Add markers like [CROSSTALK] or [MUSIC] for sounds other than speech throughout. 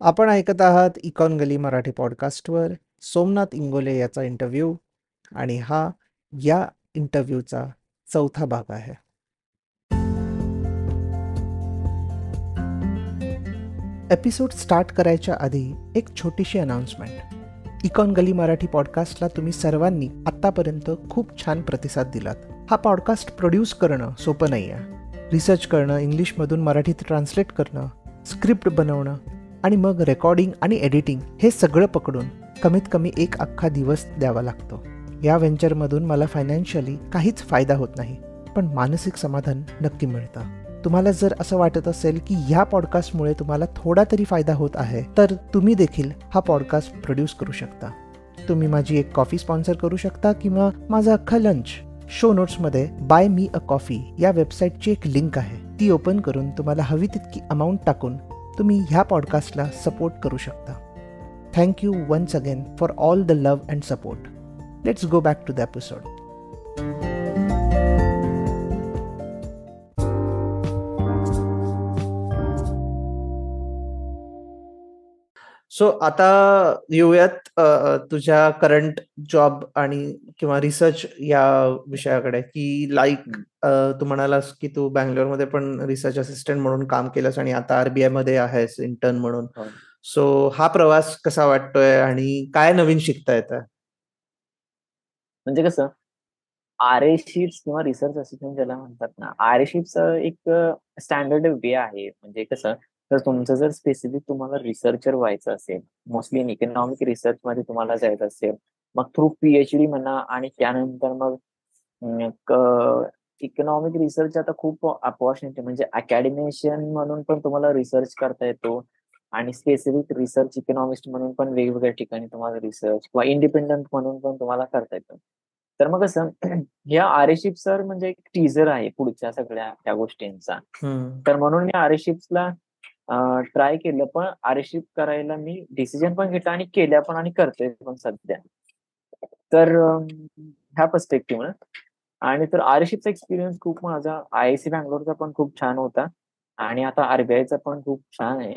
आपण ऐकत आहात इकॉन गली मराठी पॉडकास्टवर. सोमनाथ इंगोले याचा इंटरव्ह्यू आणि हा या इंटरव्ह्यूचा चौथा भाग आहे. एपिसोड स्टार्ट करायच्या आधी एक छोटीशी अनाउन्समेंट इकॉन गली मराठी पॉडकास्टला तुम्ही सर्वांनी आत्तापर्यंत खूप छान प्रतिसाद दिलात. हा पॉडकास्ट प्रोड्यूस करणं सोपं नाही आहे रिसर्च करणं इंग्लिशमधून मराठीत ट्रान्सलेट करणं स्क्रिप्ट बनवणं आणि मग रेकॉर्डिंग आणि एडिटिंग हे सगळं पकडून कमीत कमी एक अख्खा दिवस द्यावा लागतो. या व्हेंचरमधून मला फायनान्शियली काहीच फायदा होत नाही पण मानसिक समाधान नक्की मिळतं. तुम्हाला जर असं वाटत असेल की ह्या पॉडकास्टमुळे तुम्हाला थोडा तरी फायदा होत आहे तर तुम्ही देखील हा पॉडकास्ट प्रोड्यूस करू शकता. तुम्ही माझी एक कॉफी स्पॉन्सर करू शकता किंवा माझा अख्खा लंच शो नोट्समध्ये बाय मी अ कॉफी या वेबसाईटची एक लिंक आहे. ती ओपन करून तुम्हाला हवी तितकी अमाऊंट टाकून तुम्ही ह्या पॉडकास्टला सपोर्ट करू शकता. Thank you once again for all the love and support let's go back to the episode so आता येऊयात तुझ्या करंट जॉब आणि किंवा रिसर्च या विषयाकडे की लाईक तू म्हणालास की तू मध्ये पण रिसर्च असिस्टंट म्हणून काम केलंस आणि आता आरबीआयमध्ये आहेस इंटर्न म्हणून. सो हो. हा प्रवास कसा वाटतोय आणि काय नवीन शिकता येत म्हणजे कसं आर ए शीट्स किंवा रिसर्च असिस्टंट ज्याला म्हणतात ना आर ए शीट्स एक स्टँडर्ड वे आहे. म्हणजे कसं तर तुमचं जर स्पेसिफिक तुम्हाला रिसर्चर व्हायचं असेल मोस्टली इन इकॉनॉमिक रिसर्च मध्ये तुम्हाला जायचं असेल मग थ्रू पीएचडी म्हणा आणि त्यानंतर मग इकॉनॉमिक रिसर्च आता खूप अपॉर्च्युनिटी म्हणजे अकॅडमिशियन म्हणून पण तुम्हाला रिसर्च करता येतो आणि स्पेसिफिक रिसर्च इकॉनॉमिस्ट म्हणून पण वेगवेगळ्या ठिकाणी तुम्हाला रिसर्च किंवा इंडिपेंडंट म्हणून पण तुम्हाला करता येतं. तर मग कसं ह्या आरेशिप सर म्हणजे एक टीजर आहे पुढच्या सगळ्या त्या गोष्टींचा. तर म्हणून मी आरेशिप्सला ट्राय केलं पण आरशिप करायला मी डिसिजन पण घेतला आणि केल्या पण आणि करतोय पण सध्या. तर ह्या पर्स्पेक्टिव्ह आणि तर आरशिपचा एक्सपिरियन्स खूप माझा आय आय सी बँगलोरचा पण खूप छान होता. आणि आता आरबीआयचा पण खूप छान आहे.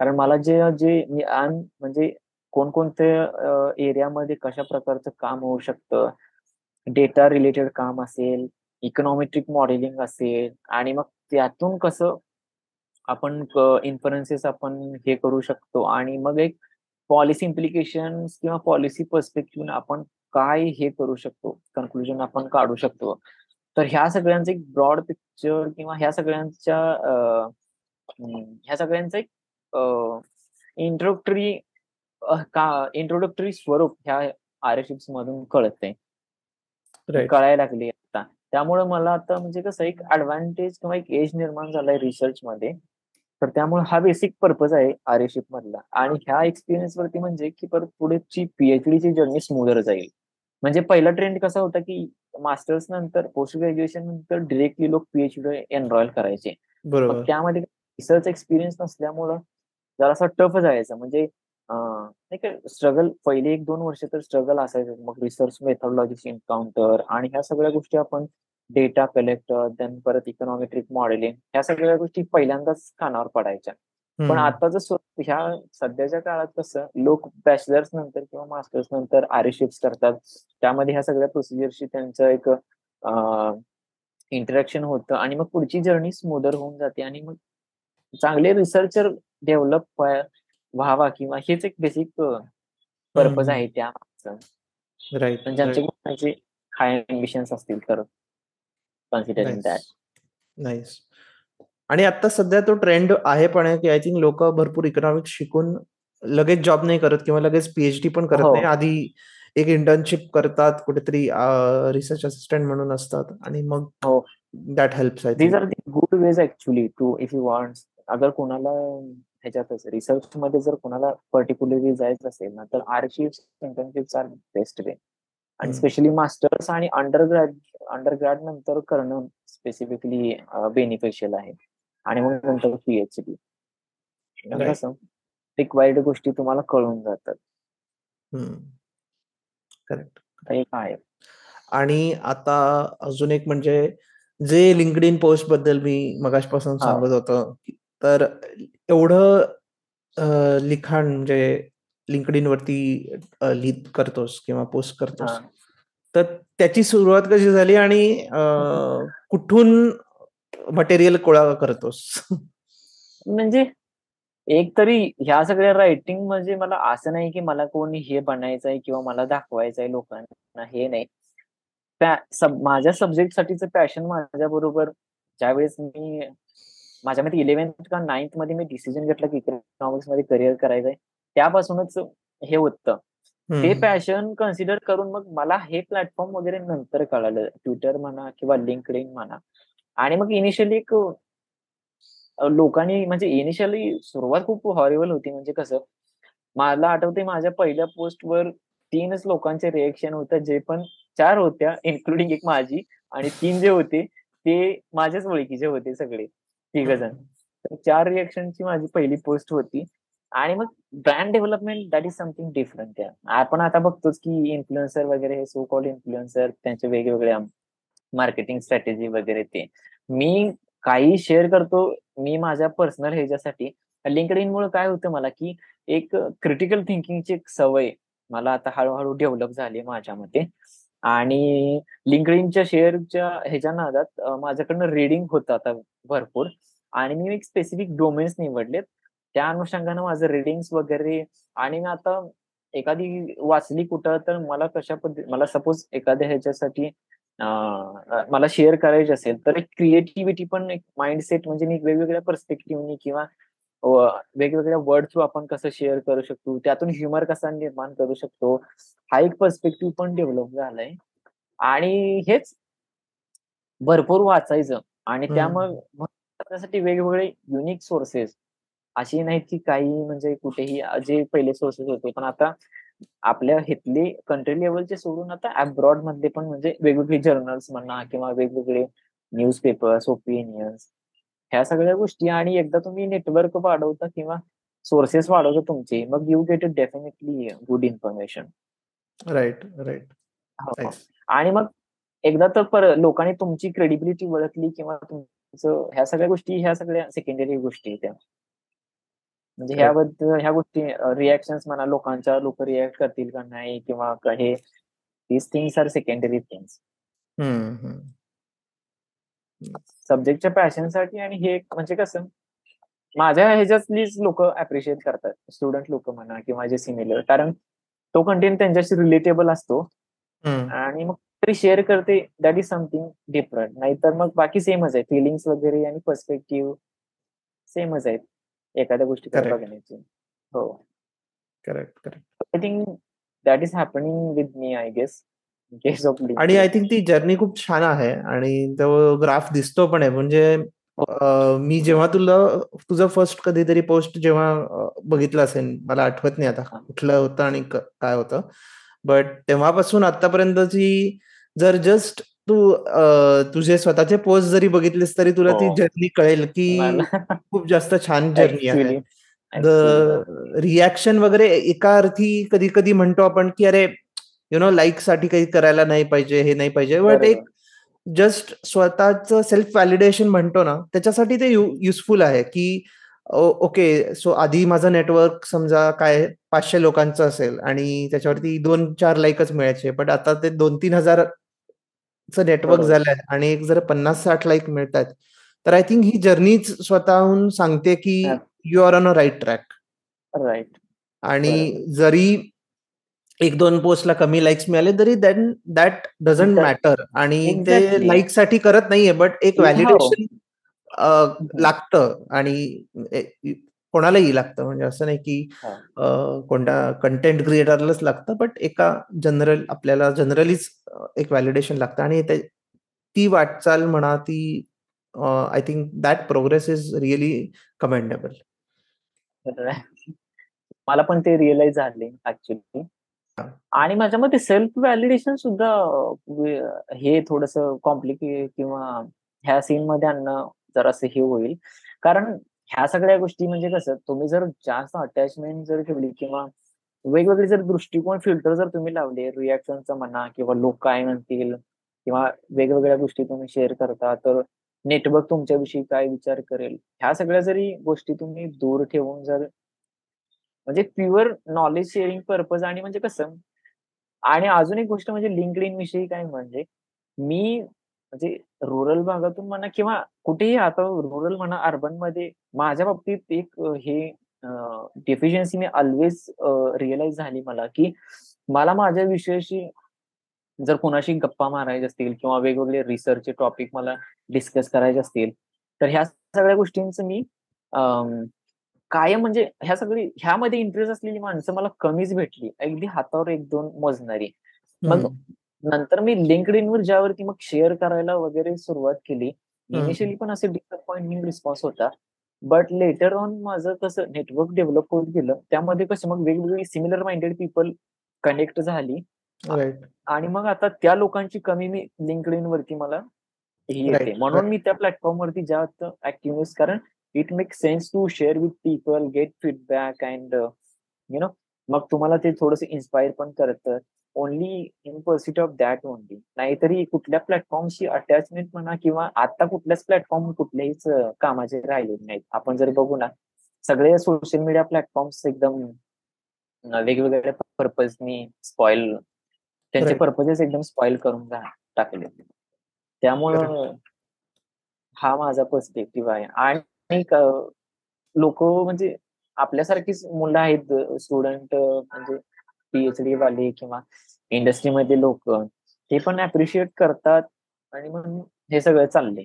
कारण मला जे जे मी म्हणजे कोणकोणत्या एरियामध्ये कशा प्रकारचं काम होऊ शकतं डेटा रिलेटेड काम असेल इकॉनॉमेट्रिक मॉडेलिंग असेल आणि मग त्यातून कसं आपण इन्फरन्सेस आपण हे करू शकतो. आणि मग एक पॉलिसी इम्प्लिकेशन किंवा पॉलिसी पर्स्पेक्टिव्ह आपण काय हे करू शकतो कन्क्लुजन आपण काढू शकतो. तर ह्या सगळ्यांचं एक ब्रॉड पिक्चर किंवा ह्या सगळ्यांच्या ह्या सगळ्यांचं एक इंट्रोडक्टरी का इंट्रोडक्टरी स्वरूप ह्या आर मधून कळतंय. कळायला लागली आता. त्यामुळे मला आता म्हणजे कसं एक ऍडव्हान्टेज किंवा एक एज निर्माण झालाय रिसर्च मध्ये. तर त्यामुळे हा बेसिक पर्पज आहे आर्यशिप मधला. आणि ह्या एक्सपिरियन्स वरती म्हणजे की परत पुढेची पीएचडीची जर्नी स्मूदर जाईल. म्हणजे पहिला ट्रेंड कसा होता की मास्टर्स नंतर पोस्ट ग्रॅज्युएशन नंतर डिरेक्टली लोक पीएचडी एनरॉयल करायचे. बरोबर. त्यामध्ये रिसर्च एक्सपिरियन्स नसल्यामुळं जरासा टफ जायचं. म्हणजे नाही स्ट्रगल पहिले एक दोन वर्ष तर स्ट्रगल असायचं. मग रिसर्च मेथॉलॉजी एन्काउंटर आणि ह्या सगळ्या गोष्टी आपण डेटा कलेक्टर देन परत इकॉनॉमेट्रिक मॉडेलिंग ह्या सगळ्या गोष्टी पहिल्यांदाच कानावर पडायच्या. पण आता जर ह्या सध्याच्या काळात कसं लोक बॅचलर्स नंतर किंवा मास्टर्स नंतर आरिशिप्स करतात. त्यामध्ये ह्या सगळ्या प्रोसिजरशी त्यांचं एक इंटरॅक्शन होतं आणि मग पुढची जर्नी स्मूदर होऊन जाते आणि मग चांगले रिसर्चर डेव्हलप व्हावा किंवा हेच एक बेसिक पर्पज आहे त्या राईट ज्यांचे हाय अम्बिशन्स असतील तर. कन्सिडरिंग दॅट नाईस आणि आता सध्या तो ट्रेंड आहे पण की आय थिंक लोक भरपूर इकॉनॉमिक्स शिकून लगेच जॉब नाही करत किंवा लगेच पीएचडी पण करत हो. नाही. आधी एक इंटर्नशिप करतात कुठेतरी रिसर्च असिस्टंट म्हणून असतात आणि मग that helps these are the good ways actually to if you want अगर कोणाला ह्याच्यातच रिसर्च मध्ये जर कोणाला पर्टिक्युलरली जायचं असेल ना तर आर्शिप्स इंटर्नशिप्स आर बेस्ट वे आणि स्पेशली मास्टर्स आणि अंडर ग्रॅड अंडर ग्रॅड नंतर करणं स्पेसिफिकली बेनिफिशियल आहे. आणि मग नंतर पीएचडी कसं रिक्वायर्ड गोष्टी तुम्हाला कळून जातात. करेक्ट आहे? आणि आता अजून एक म्हणजे जे लिंकड इन पोस्टबद्दल मी मगाशपासून सांगत होतो तर एवढं लिखाण म्हणजे लिंकडइन वरती लिहित करतोस किंवा पोस्ट करतोस तर त्याची सुरुवात कशी झाली आणि कुठून मटेरियल कोळा करतोस? म्हणजे एक तरी ह्या सगळ्या रायटिंग म्हणजे मला असं नाही की मला कोणी हे बनायचंय किंवा मला दाखवायचंय लोकांना हे नाही. माझ्या सब्जेक्ट साठीच पॅशन माझ्या बरोबर ज्यावेळेस मी माझ्या मते इलेव्हन्थ का नाईन्थमध्ये मी डिसिजन घेतला की इकॉनॉमिक्समध्ये करिअर करायचंय त्यापासूनच हे होतं. ते पॅशन कन्सिडर करून मग मला हे प्लॅटफॉर्म वगैरे नंतर कळालं. ट्विटर म्हणा किंवा लिंकड इन म्हणा. आणि मग इनिशियली एक लोकांनी म्हणजे इनिशियली सुरुवात खूप हॉरेबल होती. म्हणजे कसं मला आठवते माझ्या पहिल्या पोस्टवर तीनच लोकांचे रिएक्शन होतं. जे पण चार होत्या इन्क्लुडिंग एक माझी आणि तीन जे होते ते माझ्याच ओळखीचे होते सगळे तिघ जण तर चार रिएक्शनची माझी पहिली पोस्ट होती. आणि मग brand development that is something different आपण आता बघतोच की इन्फ्लुएन्सर वगैरे हे सो कॉल्ड इन्फ्लुएन्सर त्यांचे वेगवेगळ्या मार्केटिंग स्ट्रॅटेजी वगैरे ते. मी काही शेअर करतो मी माझ्या पर्सनल ह्याच्यासाठी. लिंकड इन मुळे काय होतं मला की एक क्रिटिकल थिंकिंगची एक सवय मला आता हळूहळू डेव्हलप झाली माझ्या मते. आणि लिंकडिनच्या शेअरच्या ह्याच्या नादात माझ्याकडनं रिडिंग होतं आता भरपूर. आणि मी एक स्पेसिफिक डोमेन्स निवडलेत. त्या अनुषंगानं माझं रिडिंग्स वगैरे आणि मी आता एखादी वाचली कुठं तर मला कशा पद्धती मला सपोज एखाद्या ह्याच्यासाठी मला शेअर करायचे असेल तर एक क्रिएटिव्हिटी पण एक माइंडसेट म्हणजे मी वेगवेगळ्या पर्स्पेक्टिव्हनी किंवा वेगवेगळ्या वर्ड थ्रू आपण कसं शेअर करू शकतो त्यातून ह्युमर कसा निर्माण करू शकतो हा एक पर्स्पेक्टिव्ह पण डेव्हलप झालाय. आणि हेच भरपूर वाचायचं आणि त्यामुळे त्यासाठी वेगवेगळे युनिक सोर्सेस अशी नाहीत की काही म्हणजे कुठेही जे पहिले सोर्सेस होते. पण आता आपल्या हेतले कंट्री लेवलचे सोडून आता अब्रॉड मधले पण म्हणजे वेगवेगळे जर्नल्स म्हणा किंवा वेगवेगळे न्यूज पेपर्स ओपिनियन्स ह्या सगळ्या गोष्टी आणि एकदा तुम्ही नेटवर्क वाढवता किंवा सोर्सेस वाढवता तुमचे मग you get definitely good information right right आणि मग एकदा तर लोकांनी तुमची क्रेडिबिलिटी ओळखली किंवा तुमचं ह्या सगळ्या गोष्टी ह्या सगळ्या सेकंडरी गोष्टी त्या. म्हणजे ह्याबद्दल ह्या गोष्टी रिॲक्शन म्हणा लोकांच्या लोक रिॲक्ट करतील का नाही किंवा हे these things are secondary things सब्जेक्टच्या पॅशनसाठी आणि हे म्हणजे कसं माझ्या ह्याच्यातलीच लोक अप्रिशिएट करतात. स्टुडंट लोक म्हणा किंवा जे सिमिलर कारण तो कंटेंट त्यांच्याशी रिलेटेबल असतो. आणि मग तरी शेअर करते दॅट इज समथिंग डिफरंट नाहीतर मग बाकी सेमच आहे. फिलिंग्स वगैरे आणि पर्स्पेक्टिव्ह सेमच आहेत. एखाद्या गोष्टी बघण्याची. हो. Correct correct I think that is happening with me I guess आणि आय थिंक ती जर्नी खूप छान आहे आणि तो ग्राफ दिसतो पण आहे. म्हणजे मी जेव्हा तुला तुझं फर्स्ट कधीतरी पोस्ट जेव्हा बघितलं असेल मला आठवत नाही आता कुठलं होतं आणि काय होतं. बट तेव्हापासून आतापर्यंतची जर जस्ट तू तुझे स्वतःचे पोस्ट जरी बघितलेस तरी तुला ती जर्नी हो. कळेल की खूप जास्त छान [LAUGHS] जर्नी आहे. रिॲक्शन वगैरे एका अर्थी कधी कधी म्हणतो आपण की अरे यु नो लाईकसाठी काही करायला नाही पाहिजे हे नाही पाहिजे. बट एक जस्ट स्वतःच सेल्फ व्हॅलिडेशन म्हणतो ना त्याच्यासाठी ते युजफुल आहे की ओके सो आधी माझं नेटवर्क समजा काय पाचशे लोकांचं असेल आणि त्याच्यावरती दोन चार लाईकच मिळायचे. बट आता ते दोन तीन हजार नेटवर्क झालंय आणि एक जर पन्नास साठ लाईक मिळतात तर आय थिंक ही जर्नीच स्वतःहून सांगते की you are on a right track right आणि जरी एक दोन पोस्टला कमी लाईक्स मिळाले तरी देन दॅट डझंट मॅटर आणि ते लाईकसाठी करत नाहीये बट एक व्हॅलिडेशन लागतं. आणि कोणालाही लागतं. म्हणजे असं नाही की कोणत्या कंटेंट क्रिएटरलाच लागतं बट एका जनरल आपल्याला जनरलीच एक व्हॅलिडेशन लागतं. आणि ती वाटचाल म्हणा ती I think that progress is really commendable मला पण ते रिअलाइज झाले ऍक्च्युली आणि माझ्या मते सेल्फ व्हॅलिडेशन सुद्धा हे थोडस कॉम्प्लिकेट किंवा ह्या सीन मध्ये आणणं जरासं हे होईल. कारण ह्या सगळ्या गोष्टी म्हणजे कसं तुम्ही जर जास्त अटॅचमेंट जर ठेवली किंवा वेगवेगळे जर दृष्टिकोन फिल्टर जर तुम्ही लावले रिॲक्शनचा म्हणा किंवा लोक काय म्हणतील किंवा वेगवेगळ्या गोष्टी तुम्ही शेअर करता तर नेटवर्क तुमच्याविषयी काय विचार करेल? ह्या सगळ्या जरी गोष्टी तुम्ही दूर ठेवून जर म्हणजे प्युअर नॉलेज शेअरिंग पर्पज आणि म्हणजे कसं आणि अजून एक गोष्ट म्हणजे लिंकड इन विषयी काय म्हणजे मी म्हणजे रुरल भागातून म्हणा किंवा कुठेही आता रुरल म्हणा अर्बनमध्ये माझ्या बाबतीत एक हे डेफिशियन्सी मी ऑलवेज रिअलाइज झाली मला की मला माझ्या विषयाशी जर कोणाशी गप्पा मारायचे असतील किंवा वेगवेगळे रिसर्च टॉपिक मला डिस्कस करायचे असतील तर ह्या सगळ्या गोष्टींचं मी कायम म्हणजे ह्या सगळी ह्यामध्ये इंटरेस्ट असलेली माणसं मला कमीच भेटली. अगदी हातावर एक दोन मोजणारी. मग नंतर मी लिंकड इनवर ज्यावरती मग शेअर करायला वगैरे सुरुवात केली इनिशियली पण असे डिसअपॉइंटिंग रिस्पॉन्स होता. बट लेटर ऑन माझं कसं नेटवर्क डेव्हलप होत गेलं त्यामध्ये कसं मग वेगवेगळी सिमिलर माइंडेड पीपल कनेक्ट झाली. आणि मग आता त्या लोकांची कमी मी लिंकड इन वरती मला येते म्हणून मी त्या प्लॅटफॉर्म वरती जास्त ऍक्टिव्ह कारण it make sense to share with people get feedback and you know मग तुम्हाला ते थोडस इन्स्पायर पण करतं. Only in pursuit of that only नाहीतरी कुठल्या प्लॅटफॉर्मशी अटॅचमेंट म्हणा किंवा आता कुठल्याच प्लॅटफॉर्म कुठल्याहीच कामाचे राहिले नाहीत. आपण जर बघू ना सगळे सोशल मीडिया प्लॅटफॉर्म्स एकदम वेगवेगळ्या पर्पजनी स्पॉइल त्यांचे पर्पजेस एकदम स्पॉइल करून टाकले. त्यामुळं हा माझा पर्स्पेक्टिव्ह आहे. आणि लोक म्हणजे आपल्यासारखीच मुलं आहेत स्टुडंट म्हणजे पीएचडी वाले किंवा इंडस्ट्रीमध्ये लोक ते पण अप्रिशिएट करतात आणि मग हे सगळं चाललंय.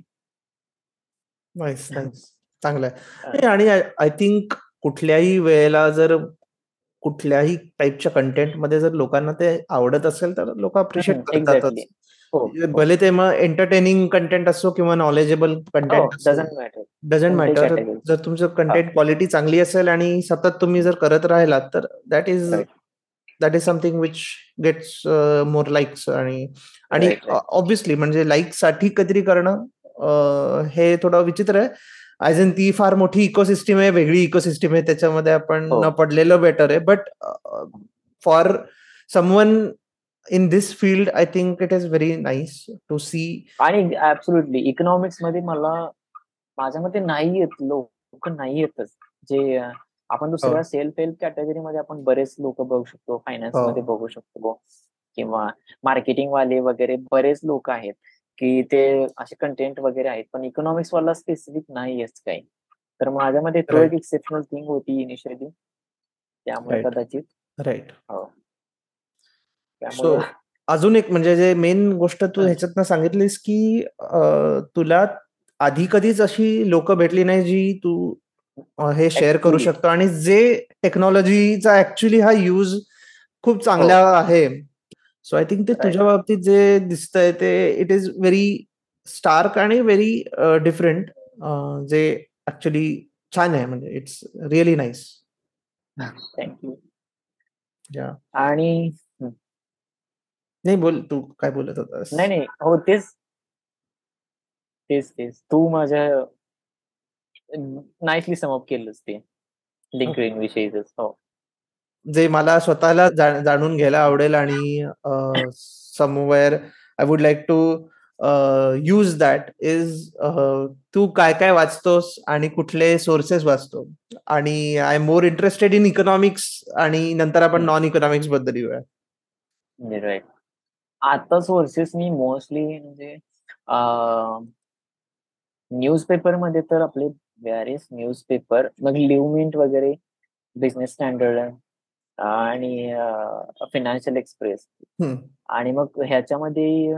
[LAUGHS] चांगलं आहे आणि आय थिंक कुठल्याही वेळेला जर कुठल्याही टाईपच्या कंटेंटमध्ये जर लोकांना ते आवडत असेल तर लोक अप्रिशिएट करतातच. हो. भले ते मग एंटरटेनिंग कंटेंट असो किंवा नॉलेजेबल कंटेंट डझंट मॅटर जर तुमचं कंटेंट क्वालिटी चांगली असेल आणि सतत तुम्ही जर करत राहिलात तर that is that is something which gets more likes आणि आणि ऑब्विसली म्हणजे लाईकसाठी काहीतरी करणं हे थोडं विचित्र आहे. ऍज इन ती फार मोठी इकोसिस्टीम आहे वेगळी इकोसिस्टीम आहे त्याच्यामध्ये आपण हो. न पडलेलं बेटर आहे. But for someone in this field I think it is very nice to see आणि ऍब्सोल्युटली इकॉनॉमिक्समध्ये मला माझ्या मते नाही येत लोक नाही येतच. जे आपण दुसऱ्या सेल्फ हेल्प कॅटेगरी मध्ये आपण बरेच लोक बघू शकतो फायनान्समध्ये हो. बघू शकतो किंवा मार्केटिंग वाले वगैरे बरेच लोक आहेत की ते असे कंटेंट वगैरे आहेत पण इकॉनॉमिक्स वाला स्पेसिफिक नाही काही. तर माझ्यामध्ये तो एक एक्सेप्शनल थिंग होती इनिशियली त्यामुळे कदाचित राईट हो. अजून एक म्हणजे जे मेन गोष्ट तू ह्याच्यात सांगितलीस की तुला आधी कधीच अशी लोक भेटली नाही जी तू हे शेअर करू शकतो. आणि जे टेक्नॉलॉजीचा ऍक्च्युली हा यूज खूप चांगला हो. आहे. सो आय थिंक ते तुझ्या बाबतीत जे दिसतंय ते इट इज व्हेरी स्टार्क आणि व्हेरी डिफरंट जे ऍक्च्युली छान आहे. म्हणजे इट्स रिअली नाईस थँक्यू आणि नाही बोल तू काय बोलत होतास? नाही नाही. हो तेच. तेच तेच. तू माझ्या नाईसली समअप केलंस ते. लिंकड विषयीच हो. जे मला स्वतःला जाणून घ्यायला आवडेल आणि somewhere I would like to use that is तू काय काय वाचतोस आणि कुठले सोर्सेस वाचतो? आणि I am more interested in economics आणि नंतर आपण नॉन इकॉनॉमिक्सबद्दल येऊया. आता सोर्सेस मी मोस्टली म्हणजे न्यूजपेपरमध्ये तर आपले व्हॅरियस न्यूजपेपर मग लिव्हमिंट वगैरे बिझनेस स्टँडर्ड आणि फिनान्शियल एक्सप्रेस आणि मग ह्याच्यामध्ये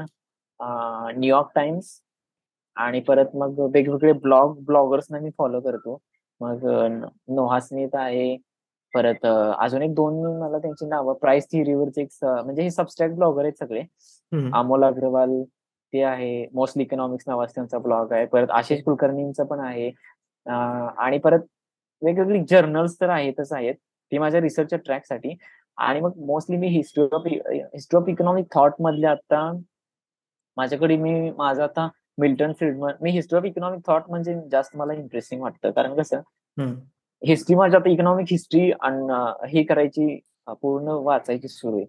न्यूयॉर्क टाइम्स आणि परत मग वेगवेगळे ब्लॉग ब्लॉगर्सना मी फॉलो करतो. मग नोहा स्मिथ आहे परत अजून एक दोन मला त्यांची नावं प्राइस थिअरीवरचे एक म्हणजे हे सबस्ट्रॅक्ट ब्लॉगर आहेत सगळे. अमोल अग्रवाल ते आहे मोस्टली इकॉनॉमिक्स नावाचा त्यांचा ब्लॉग आहे. परत आशिष कुलकर्णींचा पण आहे. आणि परत वेगवेगळी जर्नल्स तर आहेतच आहेत. ती माझ्या रिसर्चच्या ट्रॅकसाठी आणि मग mostly me history of history of economic thought मधले आता माझ्याकडे मी माझं आता मिल्टन फ्रीडमन मी हिस्ट्री ऑफ इकॉनॉमिक थॉट म्हणजे जास्त मला इंटरेस्टिंग वाटतं. कारण कसं? हिस्ट्री माझ्या आता इकॉनॉमिक हिस्ट्री हे करायची पूर्ण वाचायची सुरू आहे.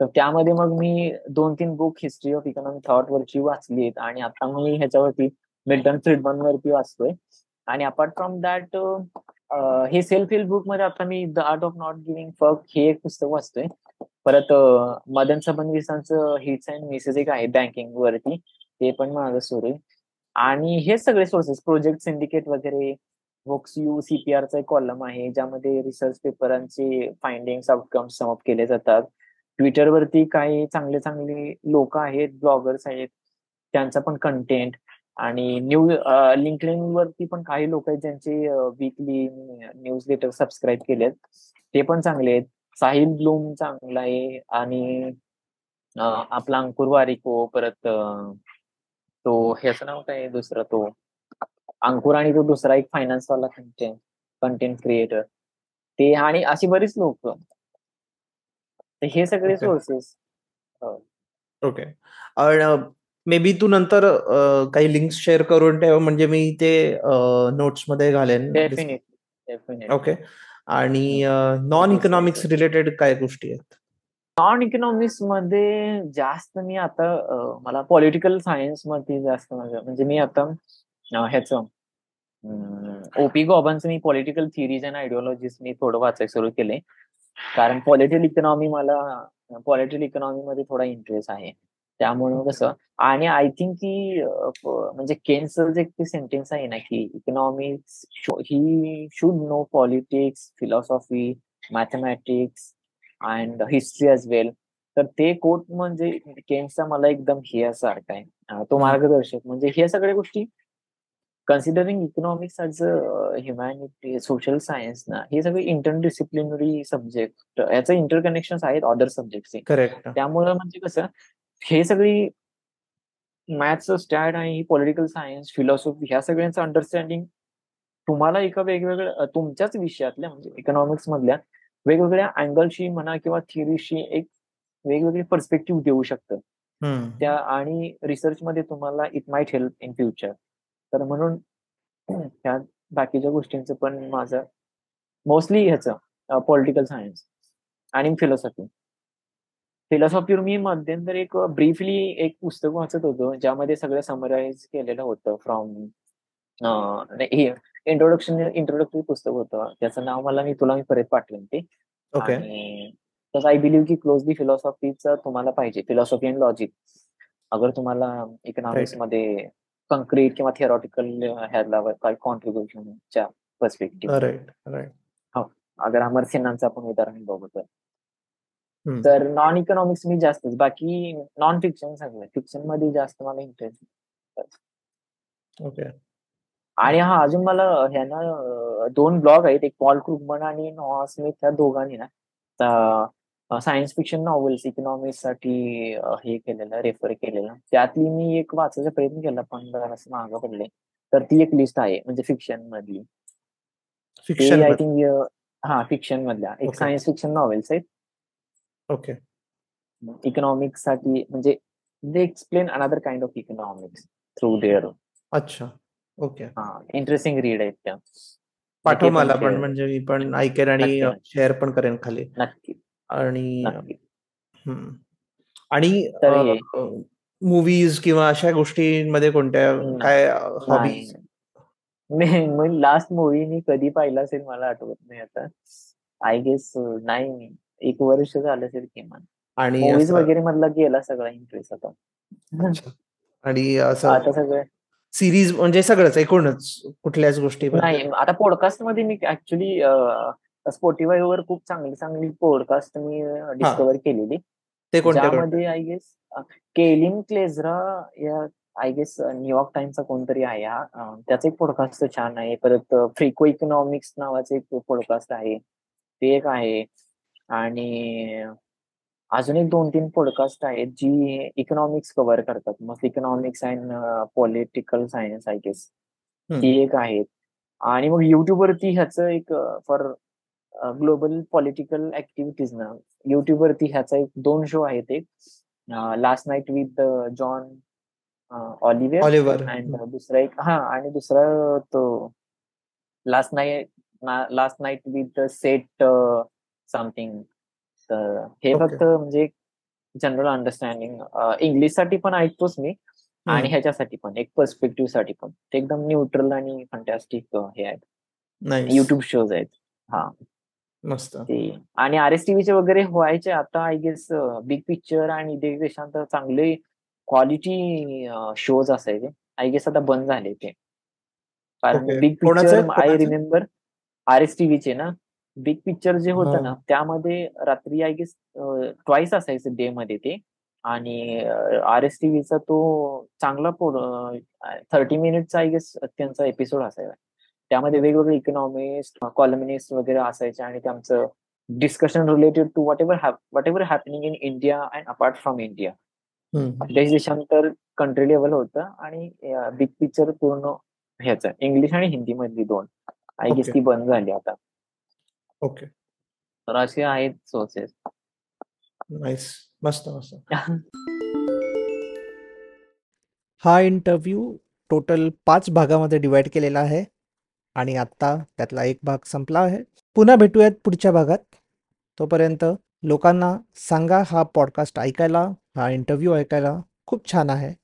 तर त्यामध्ये मग मी दोन तीन book history of economic thought वरची वाचली आहेत. आणि आता मी ह्याच्यावरती मिल्टन फ्रीडमन वरती वाचतोय. आणि अपार्ट फ्रॉम दॅट हे सेल्फ हेल्प बुकमध्ये आता मी the art of not giving fuck हे एक पुस्तक वाचतोय. परत मदन सबनविसांचं हिट्स अँड मिसेस एक आहे बँकिंग वरती. ते पण माझं सुरू आहे. आणि हे सगळे सोर्सेस प्रोजेक्ट सिंडिकेट वगैरे वोक्स यू सीपीआरचा एक कॉलम आहे ज्यामध्ये रिसर्च पेपरांचे फाइंडिंग आउटकम समअप केले जातात. ट्विटरवरती काही चांगले चांगले लोक आहेत ब्लॉगर्स आहेत. त्यांचा पण कंटेंट आणि न्यू लिंकलिन वरती पण काही लोक आहेत ज्यांचे वीकली न्यूज लेटर सबस्क्राईब केलेत. ते पण चांगले आहेत. साहिल ब्लूम चांगला आहे आणि आपला अंकुर वारिको परत तो ह्याचं नाव काय दुसरा तो? अंकुर आणि तो दुसरा एक फायनान्स वाला कंटेंट कंटेंट क्रिएटर ते आणि अशी बरीच लोक. हे सगळे सोर्सेस ओके मे बी तू नंतर काही लिंक्स शेअर करून ठेव म्हणजे मी ते नोट्समध्ये घालेन. ओके आणि नॉन इकॉनॉमिक्स रिलेटेड काय गोष्टी आहेत? नॉन इकॉनॉमिक्समध्ये जास्त मी आता मला पॉलिटिकल सायन्समध्ये जास्त म्हणजे मी आता ह्याच ओपी गॉबनचं मी पॉलिटिकल थिरीज अँड आयडिओलॉजीज मी थोडं वाचायला सुरू केले. कारण पॉलिटिकल इकॉनॉमी मला पॉलिटिकल इकॉनॉमी मध्ये थोडा इंटरेस्ट आहे. त्यामुळे कसं आणि आय थिंक की म्हणजे केन्सचं जे सेंटेन्स आहे ना की economics he should know politics philosophy mathematics and history as well तर ते कोट म्हणजे केन्सचा मला एकदम हे सारखा आहे. तो मार्गदर्शक. म्हणजे ह्या सगळ्या गोष्टी considering economics as a humanity social science ना हे सगळे इंटरडिसिप्लिनरी सब्जेक्ट याचं इंटरकनेक्शन आहेत अदर सब्जेक्टचे करेक्ट त्यामुळं म्हणजे कसं हे सगळी मॅथ्स स्टॅट आणि पॉलिटिकल सायन्स फिलॉसॉफी ह्या सगळ्यांचं अंडरस्टँडिंग तुम्हाला एका वेगवेगळ्या तुमच्याच विषयातल्या म्हणजे इकॉनॉमिक्स मधल्या वेगवेगळ्या अँगलशी म्हणा किंवा थिअरीशी एक वेगवेगळे पर्स्पेक्टिव्ह देऊ शकतं. त्या आणि रिसर्च मध्ये तुम्हाला it might help in future तर म्हणून ह्या बाकीच्या गोष्टींचं पण माझं मोस्टली ह्याचं पॉलिटिकल सायन्स आणि फिलॉसॉफी फिलॉसॉफीवर मी मध्यंतर एक ब्रीफली एक पुस्तक वाचत होतो ज्यामध्ये सगळं समराईज केलेलं होतं फ्रॉम इंट्रोडक्शन इंट्रोडक्टरी पुस्तक होतं. त्याचं नाव मला मी तुला मी परत पाठवेन ते. तसं आय बिलीव्ह की क्लोजली फिलॉसॉफीचं तुम्हाला पाहिजे. फिलॉसॉफी अँड लॉजिक अगर तुम्हाला इकॉनॉमिक्समध्ये कंक्रीट किंवा थिअरॉटिकल ह्याला काही कॉन्ट्रीब्युशनच्या पर्स्पेक्टिव्ह हो. अगर अमर सिन्हांचं आपण उदाहरण बघू तर. नॉन इकॉनॉमिक्स मी जास्तच. बाकी नॉन फिक्शन सगळं. फिक्शनमध्ये जास्त मला इंटरेस्ट ओके. आणि हा अजून मला ह्याना दोन ब्लॉग आहेत. एक पॉल क्रुगमन आणि नॉहा स्मिथ त्या दोघांनी ना सायन्स फिक्शन नॉव्हेल्स इकॉनॉमिक्ससाठी हे केलेलं रेफर केलेलं. त्यातली मी एक वाचायचा प्रयत्न केला पण असं मागं पडले. तर ती एक लिस्ट आहे म्हणजे फिक्शन मधली. फिक्शन आय थिंक हा फिक्शन मधल्या. एक सायन्स फिक्शन नॉव्हेल्स आहेत. ओके इकॉनॉमिक्ससाठी म्हणजे they explain another kind of economics through their अच्छा. ओके हा इंटरेस्टिंग रीड आहेत त्या. पाठव मला पण म्हणजे मी पण ऐकेन आणि शेअर पण करेन खाली. नक्की. आणि आणि मूवीज किंवा अशा गोष्टींमध्ये कोणत्या काय हॉबीज मी लास्ट मूवी मी कधी पाहिला असेल मला आठवत नाही आता. आय गेस नाही एक वर्ष झालं असेल किमान. आणि मूवीज वगैरे मधला गेला सगळा इंटरेस्ट आता. आणि असं आता सगळं सिरीज म्हणजे सगळंच एकूणच कुठल्याच गोष्टी नाही आता पॉडकास्टमध्ये मी ऍक्च्युली स्पॉटीफाय वर खूप चांगली चांगली पॉडकास्ट मी डिस्कवर केलेली. ते त्यामध्ये आय गेस केलिन क्लेझरा या आय गेस न्यूयॉर्क टाइम्सचा कोणतरी आहे हा. त्याचा एक पॉडकास्ट छान आहे. परत फ्रिको इकॉनॉमिक्स नावाचे एक पॉडकास्ट आहे. ते एक आहे. आणि अजून एक दोन तीन पॉडकास्ट आहेत जी इकॉनॉमिक्स कव्हर करतात. मग economics and political science I guess ती एक आहेत. आणि मग युट्यूबवरती ह्याचं एक फॉर ग्लोबल पॉलिटिकल ऍक्टिव्हिटीज ना युट्यूबवरती ह्याचा एक दोन शो आहेत एक. Last night with John Oliver and दुसरा एक हा आणि दुसरा तो last night last night with Seth something तर हे फक्त म्हणजे जनरल अंडरस्टँडिंग इंग्लिशसाठी पण ऐकतोच मी आणि ह्याच्यासाठी पण एक पर्स्पेक्टिव्हसाठी पण. ते एकदम न्यूट्रल आणि फंटॅस्टिक हे आहेत. युट्यूब शोज आहेत. हा. मस्त. आणि आर एस टीव्हीचे वगैरे व्हायचे आता आय गेस बिग पिक्चर आणि देश देशांतर चांगले क्वालिटी शोज असायचे. आय गेस आता बंद झाले ते. कारण. Big? Picture I? Remember R S टीव्हीचे ना? बिग पिक्चर जे. होतं ना त्यामध्ये रात्री आय गेस ट्वाईस असायचं डे मध्ये ते आणि आर एस टीव्हीचा तो चांगला थर्टी मिनिटचा आय गेस त्यांचा एपिसोड असायचा त्यामध्ये वेगवेगळे इकॉनॉमिस्ट कॉलमिनिस्ट वगैरे असायचे आणि त्यांचं discussion related to whatever whatever happening in India and apart from India. देश देशांतर कंट्री लेवल होतं आणि बिग पिक्चर पूर्ण ह्याचं इंग्लिश आणि हिंदी मधली दोन आय गेस. ती बंद झाली आता ओके. तर असे आहेत सोर्सेस. नाईस. मस्त मस्त. हा इंटरव्ह्यू टोटल पाच भागामध्ये डिवाइड केलेला आहे आणि आत्ता त्यातला एक भाग संपला आहे. पुन्हा भेटूयात पुढच्या भागात. तोपर्यंत लोकांना सांगा हा पॉडकास्ट ऐकायला हा इंटरव्ह्यू ऐकायला खूप छान आहे.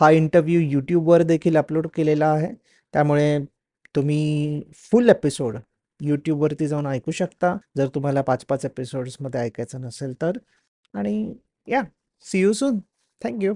हा इंटरव्ह्यू यूट्यूबवर देखील अपलोड केलेला आहे. त्यामुळे तुम्ही फुल एपिसोड यूट्यूबवरती जाऊन ऐकू शकता. जर तुम्हाला पाच पाच एपिसोड्समध्ये ऐकायचं नसेल तर. आणि या सी यू सून थँक्यू